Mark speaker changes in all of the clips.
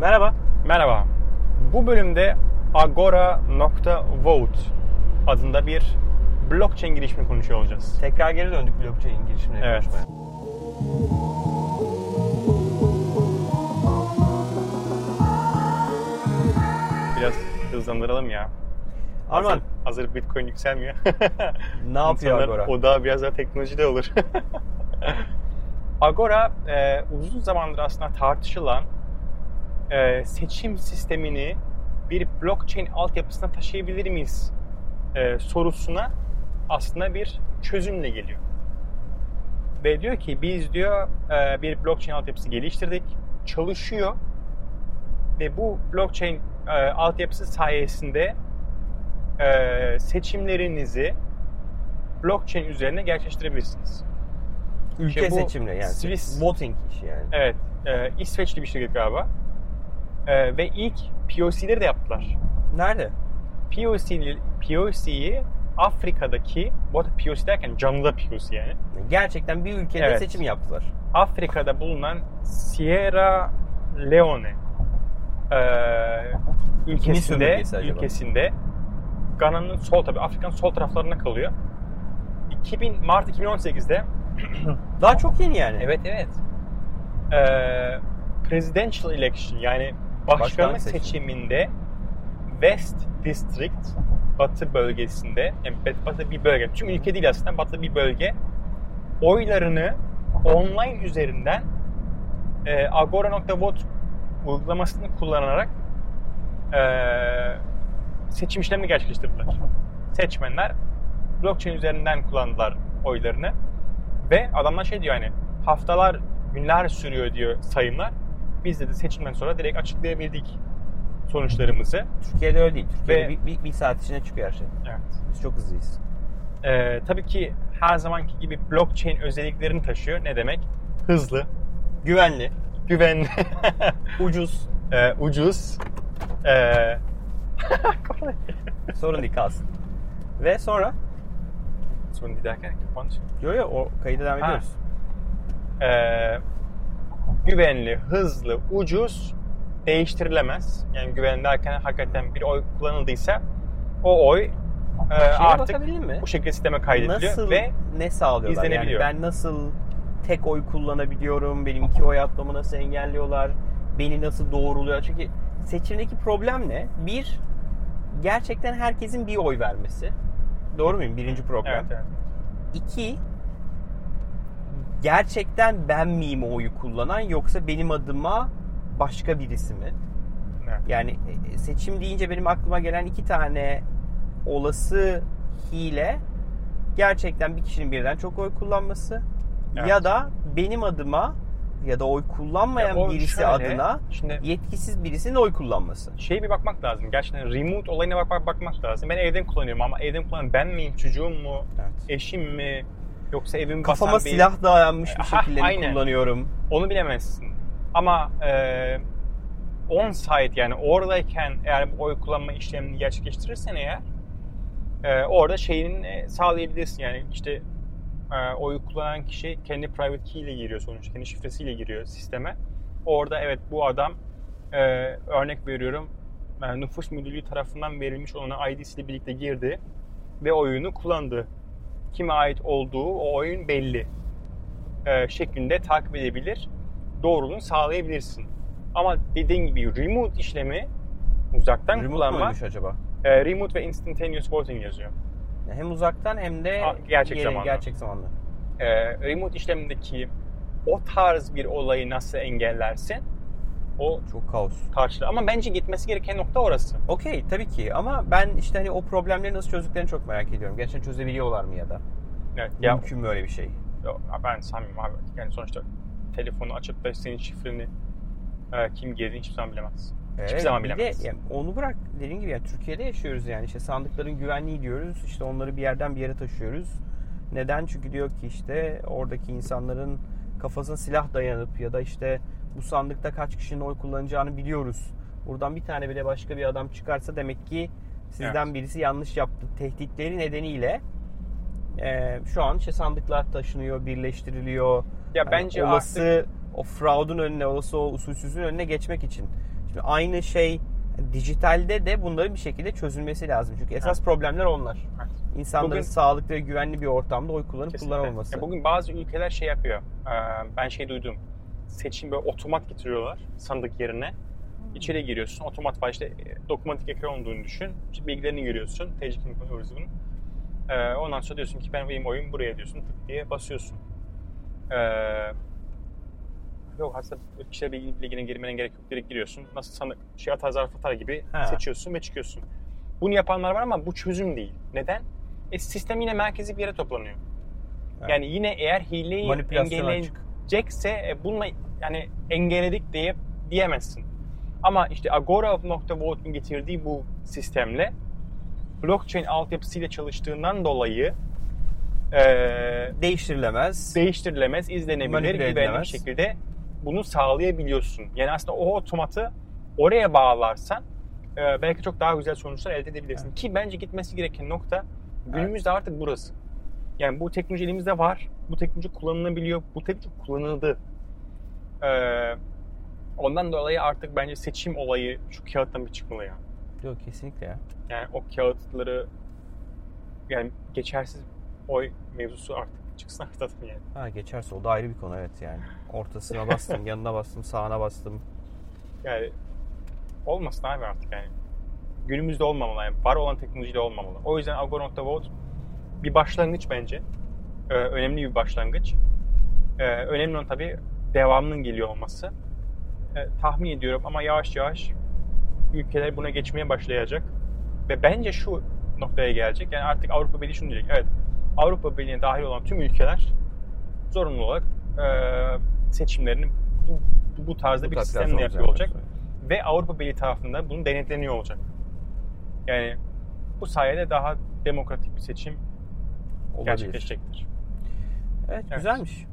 Speaker 1: Merhaba.
Speaker 2: Merhaba. Bu bölümde Agora.vote adında bir blockchain girişimini konuşuyor olacağız.
Speaker 1: Tekrar geri döndük blockchain girişimine
Speaker 2: Evet.
Speaker 1: konuşmaya.
Speaker 2: Biraz hızlandıralım ya.
Speaker 1: Arman
Speaker 2: Hazır, hazır Bitcoin yükselmiyor.
Speaker 1: ne yapıyor Agora?
Speaker 2: O daha biraz daha teknolojide olur. Agora e, uzun zamandır aslında tartışılan e, seçim sistemini bir blockchain altyapısına taşıyabilir miyiz e, sorusuna aslında bir çözümle geliyor. Ve diyor ki biz diyor e, bir blockchain altyapısı geliştirdik, çalışıyor ve bu blockchain e, altyapısı sayesinde e, seçimlerinizi blockchain üzerine gerçekleştirebilirsiniz.
Speaker 1: Ülke
Speaker 2: Şey bu
Speaker 1: seçimleri yani.
Speaker 2: Swiss-
Speaker 1: Voting işi yani.
Speaker 2: Evet, e, İsveçli bir şirket galiba. E, ve ilk POC'leri de yaptılar.
Speaker 1: Nerede?
Speaker 2: POC, POC'yi Afrika'daki, bu arada POC derken canlı POC yani.
Speaker 1: Gerçekten bir ülkede
Speaker 2: Evet.
Speaker 1: seçim yaptılar.
Speaker 2: Afrika'da bulunan Sierra Leone e, ülkesinde, ülkesinde Gana'nın sol tabi Afrika'nın sol taraflarına kalıyor. 2000 Mart 2018'de
Speaker 1: Daha çok yeni yani.
Speaker 2: Evet evet. Ee, presidential election yani
Speaker 1: Başkanlık
Speaker 2: başkanlık
Speaker 1: seçimi.
Speaker 2: seçiminde West District Batı bölgesinde yani Batı bir bölge. Tüm ülke değil aslında Batı bir bölge. Oylarını online üzerinden e, Agora.vote uygulamasını kullanarak e, seçim işlemini gerçekleştirdiler. Seçmenler blockchain üzerinden kullandılar oylarını. Ve adamlar şey diyor hani haftalar günler sürüyor diyor sayımlar. Biz de seçimden sonra direkt açıklayabildik sonuçlarımızı.
Speaker 1: Türkiye'de öyle değil. Türkiye'de
Speaker 2: Ve-
Speaker 1: bir, bir, bir saat içinde çıkıyor her şey.
Speaker 2: Evet.
Speaker 1: Biz çok hızlıyız.
Speaker 2: Ee, tabii ki her zamanki gibi blockchain özelliklerini taşıyor. Ne demek? Hızlı,
Speaker 1: Güvenli,
Speaker 2: güvenli,
Speaker 1: ucuz,
Speaker 2: e, ucuz, e, kolay.
Speaker 1: sorun değil kalsın. Ve sonra?
Speaker 2: Sorun değil derken kapanış.
Speaker 1: Yo yo o kayıda devam ediyoruz.
Speaker 2: Ee, güvenli, hızlı, ucuz, değiştirilemez. Yani güvenli derken hakikaten bir oy kullanıldıysa o oy e, artık
Speaker 1: mi?
Speaker 2: bu şekilde sisteme kaydediliyor
Speaker 1: Nasıl
Speaker 2: ve
Speaker 1: ne sağlıyorlar? Yani
Speaker 2: izlenebiliyor.
Speaker 1: ben nasıl tek oy kullanabiliyorum? Benim iki oy atmamı nasıl engelliyorlar? Beni nasıl doğruluyor? Çünkü seçimdeki problem ne? Bir, gerçekten herkesin bir oy vermesi. Doğru muyum? Birinci problem.
Speaker 2: evet, evet.
Speaker 1: İki, gerçekten ben miyim o oyu kullanan yoksa benim adıma başka birisi mi?
Speaker 2: Evet.
Speaker 1: Yani e, seçim deyince benim aklıma gelen iki tane olası hile gerçekten bir kişinin birden çok oy kullanması
Speaker 2: Evet.
Speaker 1: ya da benim adıma ya da oy kullanmayan
Speaker 2: Ya
Speaker 1: birisi
Speaker 2: şöyle,
Speaker 1: adına
Speaker 2: şimdi
Speaker 1: yetkisiz birisinin oy kullanması.
Speaker 2: şeye bir bakmak lazım. Gerçekten remote olayına bak, bak- bakmak lazım. Ben evden kullanıyorum ama evden kullanan ben miyim, çocuğum mu,
Speaker 1: Evet.
Speaker 2: eşim mi, yoksa evim
Speaker 1: Kafama
Speaker 2: basan bir...
Speaker 1: silah dayanmış bir şekilde mi
Speaker 2: aynen.
Speaker 1: kullanıyorum.
Speaker 2: Onu bilemezsin. Ama e, on site yani oradayken eğer bu oy kullanma işlemini gerçekleştirirsen eğer e, orada şeyini e, sağlayabilirsin. Yani işte e, oyu kullanan kişi kendi private key ile giriyor sonuçta. Kendi şifresiyle giriyor sisteme. Orada evet bu adam e, örnek veriyorum e, nüfus müdürlüğü tarafından verilmiş olan ID'siyle birlikte girdi ve oyunu kullandı. Kime ait olduğu o oyun belli e, şeklinde takip edebilir. Doğruluğunu sağlayabilirsin. Ama dediğin gibi remote işlemi uzaktan
Speaker 1: Remote
Speaker 2: kullanma
Speaker 1: muymuş acaba?
Speaker 2: e, remote ve instantaneous voting yazıyor.
Speaker 1: Hem uzaktan hem de
Speaker 2: Aa, gerçek
Speaker 1: yeri-
Speaker 2: zamanlı.
Speaker 1: gerçek zamanlı.
Speaker 2: E, remote işlemindeki o tarz bir olayı nasıl engellersin? O
Speaker 1: Çok kaos.
Speaker 2: karşılığı. Ama bence gitmesi gereken nokta orası.
Speaker 1: Okey tabii ki ama ben işte hani o problemleri nasıl çözdüklerini çok merak ediyorum. Gerçekten çözebiliyorlar mı ya da?
Speaker 2: Evet. Ya,
Speaker 1: Mümkün mü öyle bir şey?
Speaker 2: ya ben sanmıyorum abi. Yani sonuçta telefonu açıp da senin şifreni e, kim girdiğini hiçbir zaman bilemez. Hiçbir zaman
Speaker 1: bir de yani onu bırak dediğim gibi yani Türkiye'de yaşıyoruz yani işte sandıkların güvenliği diyoruz işte onları bir yerden bir yere taşıyoruz. Neden? Çünkü diyor ki işte oradaki insanların kafasına silah dayanıp ya da işte bu sandıkta kaç kişinin oy kullanacağını biliyoruz. Buradan bir tane bile başka bir adam çıkarsa demek ki sizden
Speaker 2: Evet.
Speaker 1: birisi yanlış yaptı. Tehditleri nedeniyle e, şu an işte sandıklar taşınıyor, birleştiriliyor.
Speaker 2: Ya
Speaker 1: Yani
Speaker 2: bence
Speaker 1: olası
Speaker 2: artık
Speaker 1: o fraudun önüne, olası o usulsüzlüğün önüne geçmek için. Şimdi aynı şey dijitalde de bunların bir şekilde çözülmesi lazım. Çünkü esas problemler onlar.
Speaker 2: Evet.
Speaker 1: İnsanların
Speaker 2: Bugün-
Speaker 1: sağlıklı ve güvenli bir ortamda oy kullanıp
Speaker 2: Kesinlikle.
Speaker 1: kullanamaması.
Speaker 2: Ya bugün bazı ülkeler şey yapıyor. Ee, Ben şey duydum. Seçim böyle otomat getiriyorlar sandık yerine. İçeri giriyorsun. Otomat var işte e, dokunmatik ekran olduğunu düşün. İşte bilgilerini giriyorsun. TC kimlik. Ee, ondan sonra diyorsun ki ben benim oyum buraya diyorsun. Tık diye basıyorsun. Yok aslında kişiler bilgi bilgine girmene gerek yok. Direkt giriyorsun. Nasıl sandık şey atar zarf atar gibi
Speaker 1: Ha.
Speaker 2: seçiyorsun ve çıkıyorsun. Bunu yapanlar var ama bu çözüm değil. Neden? E, sistem yine merkezi bir yere toplanıyor.
Speaker 1: Evet.
Speaker 2: Yani yine eğer hileyi engelleyecekse e, bununla yani engelledik diye diyemezsin. Ama işte Agora.vote'un getirdiği bu sistemle blockchain altyapısıyla çalıştığından dolayı e,
Speaker 1: Değiştirilemez.
Speaker 2: değiştirilemez, izlenebilir, güvenli bir şekilde bunu sağlayabiliyorsun. Yani aslında o otomatı oraya bağlarsan e, belki çok daha güzel sonuçlar elde edebilirsin. Ki bence gitmesi gereken nokta günümüzde artık burası. Yani bu teknoloji elimizde var. Bu teknoloji kullanılabiliyor. Bu teknoloji kullanıldı. E, ondan dolayı artık bence seçim olayı şu kağıttan bir çıkmalı ya.
Speaker 1: Yok kesinlikle ya.
Speaker 2: Yani o kağıtları yani geçersiz oy mevzusu artık çıksın ortadan yani.
Speaker 1: Ha geçerse o da ayrı bir konu evet yani. Ortasına bastım, yanına bastım, sağına bastım.
Speaker 2: Yani olmasın abi artık yani. Günümüzde olmamalı yani. Var olan teknolojide olmamalı. O yüzden Agora.vote bir başlangıç bence. Ee, önemli bir başlangıç. Ee, önemli olan tabii devamının geliyor olması. Ee, tahmin ediyorum ama yavaş yavaş ülkeler buna geçmeye başlayacak. Ve bence şu noktaya gelecek. Yani artık Avrupa Birliği şunu diyecek. Evet Avrupa Birliği'ne dahil olan tüm ülkeler zorunlu olarak e, seçimlerini bu, bu tarzda
Speaker 1: Bu
Speaker 2: bir sistemle yapıyor olacak
Speaker 1: üzerinden.
Speaker 2: ve Avrupa Birliği tarafından bunu denetleniyor olacak. Yani bu sayede daha demokratik bir seçim
Speaker 1: Olabilir.
Speaker 2: gerçekleşecektir.
Speaker 1: Evet,
Speaker 2: Evet.
Speaker 1: güzelmiş.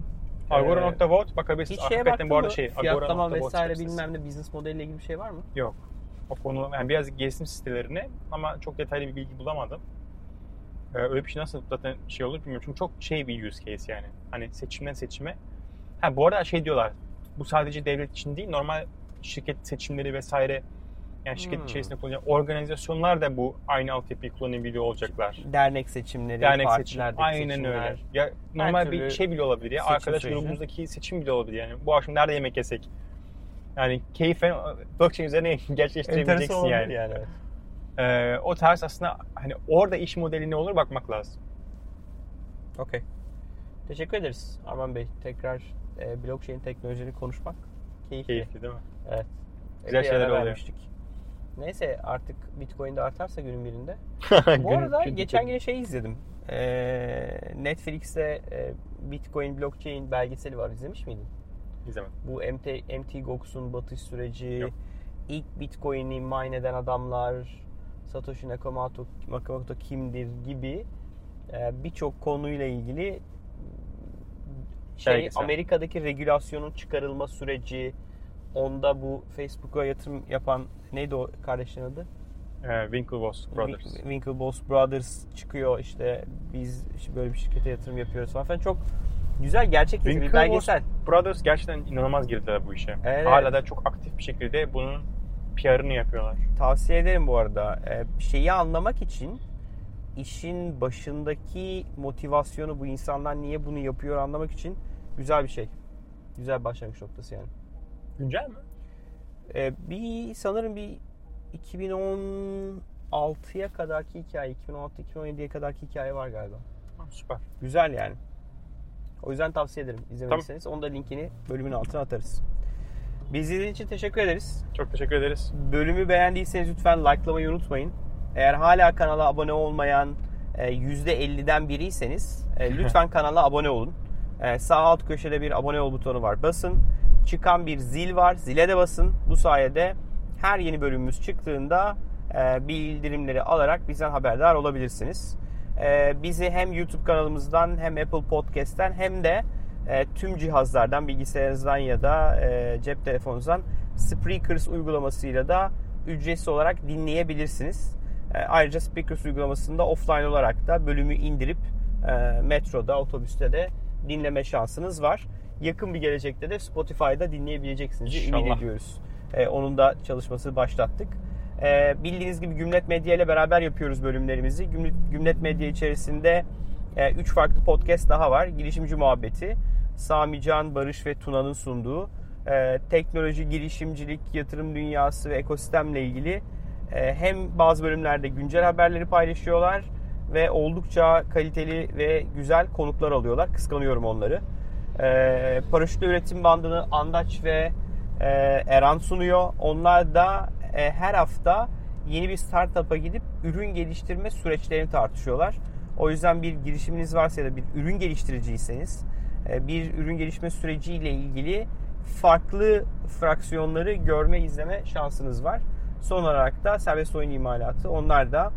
Speaker 2: Agora.vote bakabilirsiniz.
Speaker 1: Hiç şeye
Speaker 2: Hakikaten
Speaker 1: baktın
Speaker 2: bu arada şey
Speaker 1: Fiyatlama vesaire bilmem ne business modeliyle ilgili bir şey var mı?
Speaker 2: Yok. O konu yani biraz gezdim sitelerini ama çok detaylı bir bilgi bulamadım. Ee, öyle bir şey nasıl zaten şey olur bilmiyorum. Çünkü çok şey bir use case yani. Hani seçimden seçime. Ha bu arada şey diyorlar. Bu sadece devlet için değil normal şirket seçimleri vesaire yani şirket
Speaker 1: Hmm.
Speaker 2: içerisinde kullanacak organizasyonlar da bu aynı altyapıyı kullanabiliyor olacaklar.
Speaker 1: Dernek seçimleri,
Speaker 2: Dernek seçim. Aynen
Speaker 1: seçimler.
Speaker 2: öyle. Ya normal bir şey bile olabilir ya. Arkadaş
Speaker 1: süreci.
Speaker 2: grubumuzdaki seçim bile olabilir yani. Bu akşam nerede yemek yesek? Yani keyfen blockchain üzerine gerçekleştirebileceksin yani.
Speaker 1: yani.
Speaker 2: Ee, o tarz aslında hani orada iş modeli ne olur bakmak lazım.
Speaker 1: Okey. Teşekkür ederiz Arman Bey. Tekrar e, blockchain teknolojileri konuşmak keyifli.
Speaker 2: Keyifli değil mi?
Speaker 1: Evet.
Speaker 2: Güzel
Speaker 1: Epey
Speaker 2: şeyler oluyor.
Speaker 1: Neyse artık Bitcoin de artarsa günün birinde. Bu arada geçen gün şey izledim. Ee, Netflix'te e, Bitcoin blockchain belgeseli var. İzlemiş miydin?
Speaker 2: İzlemedim.
Speaker 1: Bu MT, MT Gox'un batış süreci,
Speaker 2: Yok.
Speaker 1: ilk Bitcoin'i mine eden adamlar, Satoshi Nakamoto, Nakamoto kimdir gibi e, birçok konuyla ilgili şey
Speaker 2: Belgesel.
Speaker 1: Amerika'daki regülasyonun çıkarılma süreci, onda bu Facebook'a yatırım yapan neydi o kardeşlerin adı?
Speaker 2: Ee, Winklevoss Brothers.
Speaker 1: Win- Winklevoss Brothers çıkıyor işte biz işte böyle bir şirkete yatırım yapıyoruz falan filan. Çok güzel gerçek bir belgesel.
Speaker 2: Brothers gerçekten inanılmaz girdiler bu işe.
Speaker 1: Evet.
Speaker 2: Hala da çok aktif bir şekilde bunun PR'ını yapıyorlar.
Speaker 1: Tavsiye ederim bu arada. Ee, şeyi anlamak için işin başındaki motivasyonu bu insanlar niye bunu yapıyor anlamak için güzel bir şey. Güzel bir başlangıç noktası yani.
Speaker 2: Güncel mi?
Speaker 1: Ee, bir sanırım bir 2016'ya kadarki hikaye, 2016-2017'ye kadarki hikaye var galiba.
Speaker 2: Ha, süper.
Speaker 1: Güzel yani. O yüzden tavsiye ederim izlemediyseniz. Onu da linkini bölümün altına atarız. Bizi izlediğiniz için teşekkür ederiz.
Speaker 2: Çok teşekkür ederiz.
Speaker 1: Bölümü beğendiyseniz lütfen likelamayı unutmayın. Eğer hala kanala abone olmayan e, %50'den biriyseniz e, lütfen kanala abone olun. E, Sağ alt köşede bir abone ol butonu var. Basın. Çıkan bir zil var. Zile de basın. Bu sayede her yeni bölümümüz çıktığında e, bildirimleri alarak bizden haberdar olabilirsiniz. E, Bizi hem YouTube kanalımızdan hem Apple Podcast'ten hem de e, tüm cihazlardan, bilgisayarınızdan ya da e, cep telefonunuzdan Spreakers uygulamasıyla da ücretsiz olarak dinleyebilirsiniz. E, ayrıca Spreakers uygulamasında offline olarak da bölümü indirip e, metroda, otobüste de dinleme şansınız var. Yakın bir gelecekte de Spotify'da dinleyebileceksiniz. diye Ümit ediyoruz. E, onun da çalışması başlattık. E, bildiğiniz gibi Gümlet Medya ile beraber yapıyoruz bölümlerimizi. Gümlet, Gümlet Medya içerisinde 3 farklı podcast daha var. Girişimci Muhabbeti, Sami Can, Barış ve Tuna'nın sunduğu teknoloji, girişimcilik, yatırım dünyası ve ekosistemle ilgili hem bazı bölümlerde güncel haberleri paylaşıyorlar ve oldukça kaliteli ve güzel konuklar alıyorlar. Kıskanıyorum onları. E, paraşütlü üretim bandını Andaç ve e, Eran sunuyor. Onlar da e, her hafta yeni bir startup'a gidip ürün geliştirme süreçlerini tartışıyorlar. O yüzden bir girişiminiz varsa ya da bir ürün geliştiriciyseniz e, bir ürün gelişme süreciyle ilgili farklı fraksiyonları görme, izleme şansınız var. Son olarak da serbest oyun imalatı. Onlar da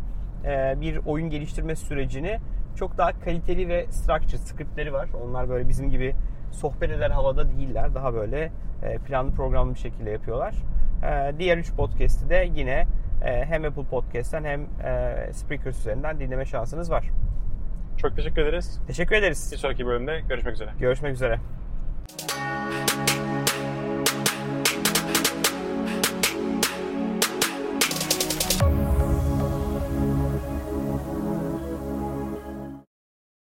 Speaker 1: e, bir oyun geliştirme sürecini çok daha kaliteli ve structure scriptleri var. Onlar böyle bizim gibi sohbet eder havada değiller. Daha böyle e, planlı programlı bir şekilde yapıyorlar. E, diğer 3 podcast'i de yine hem Apple Podcast'ten hem Spreaker üzerinden dinleme şansınız var.
Speaker 2: Çok teşekkür ederiz.
Speaker 1: Teşekkür ederiz.
Speaker 2: Bir sonraki bölümde görüşmek üzere.
Speaker 1: Görüşmek üzere.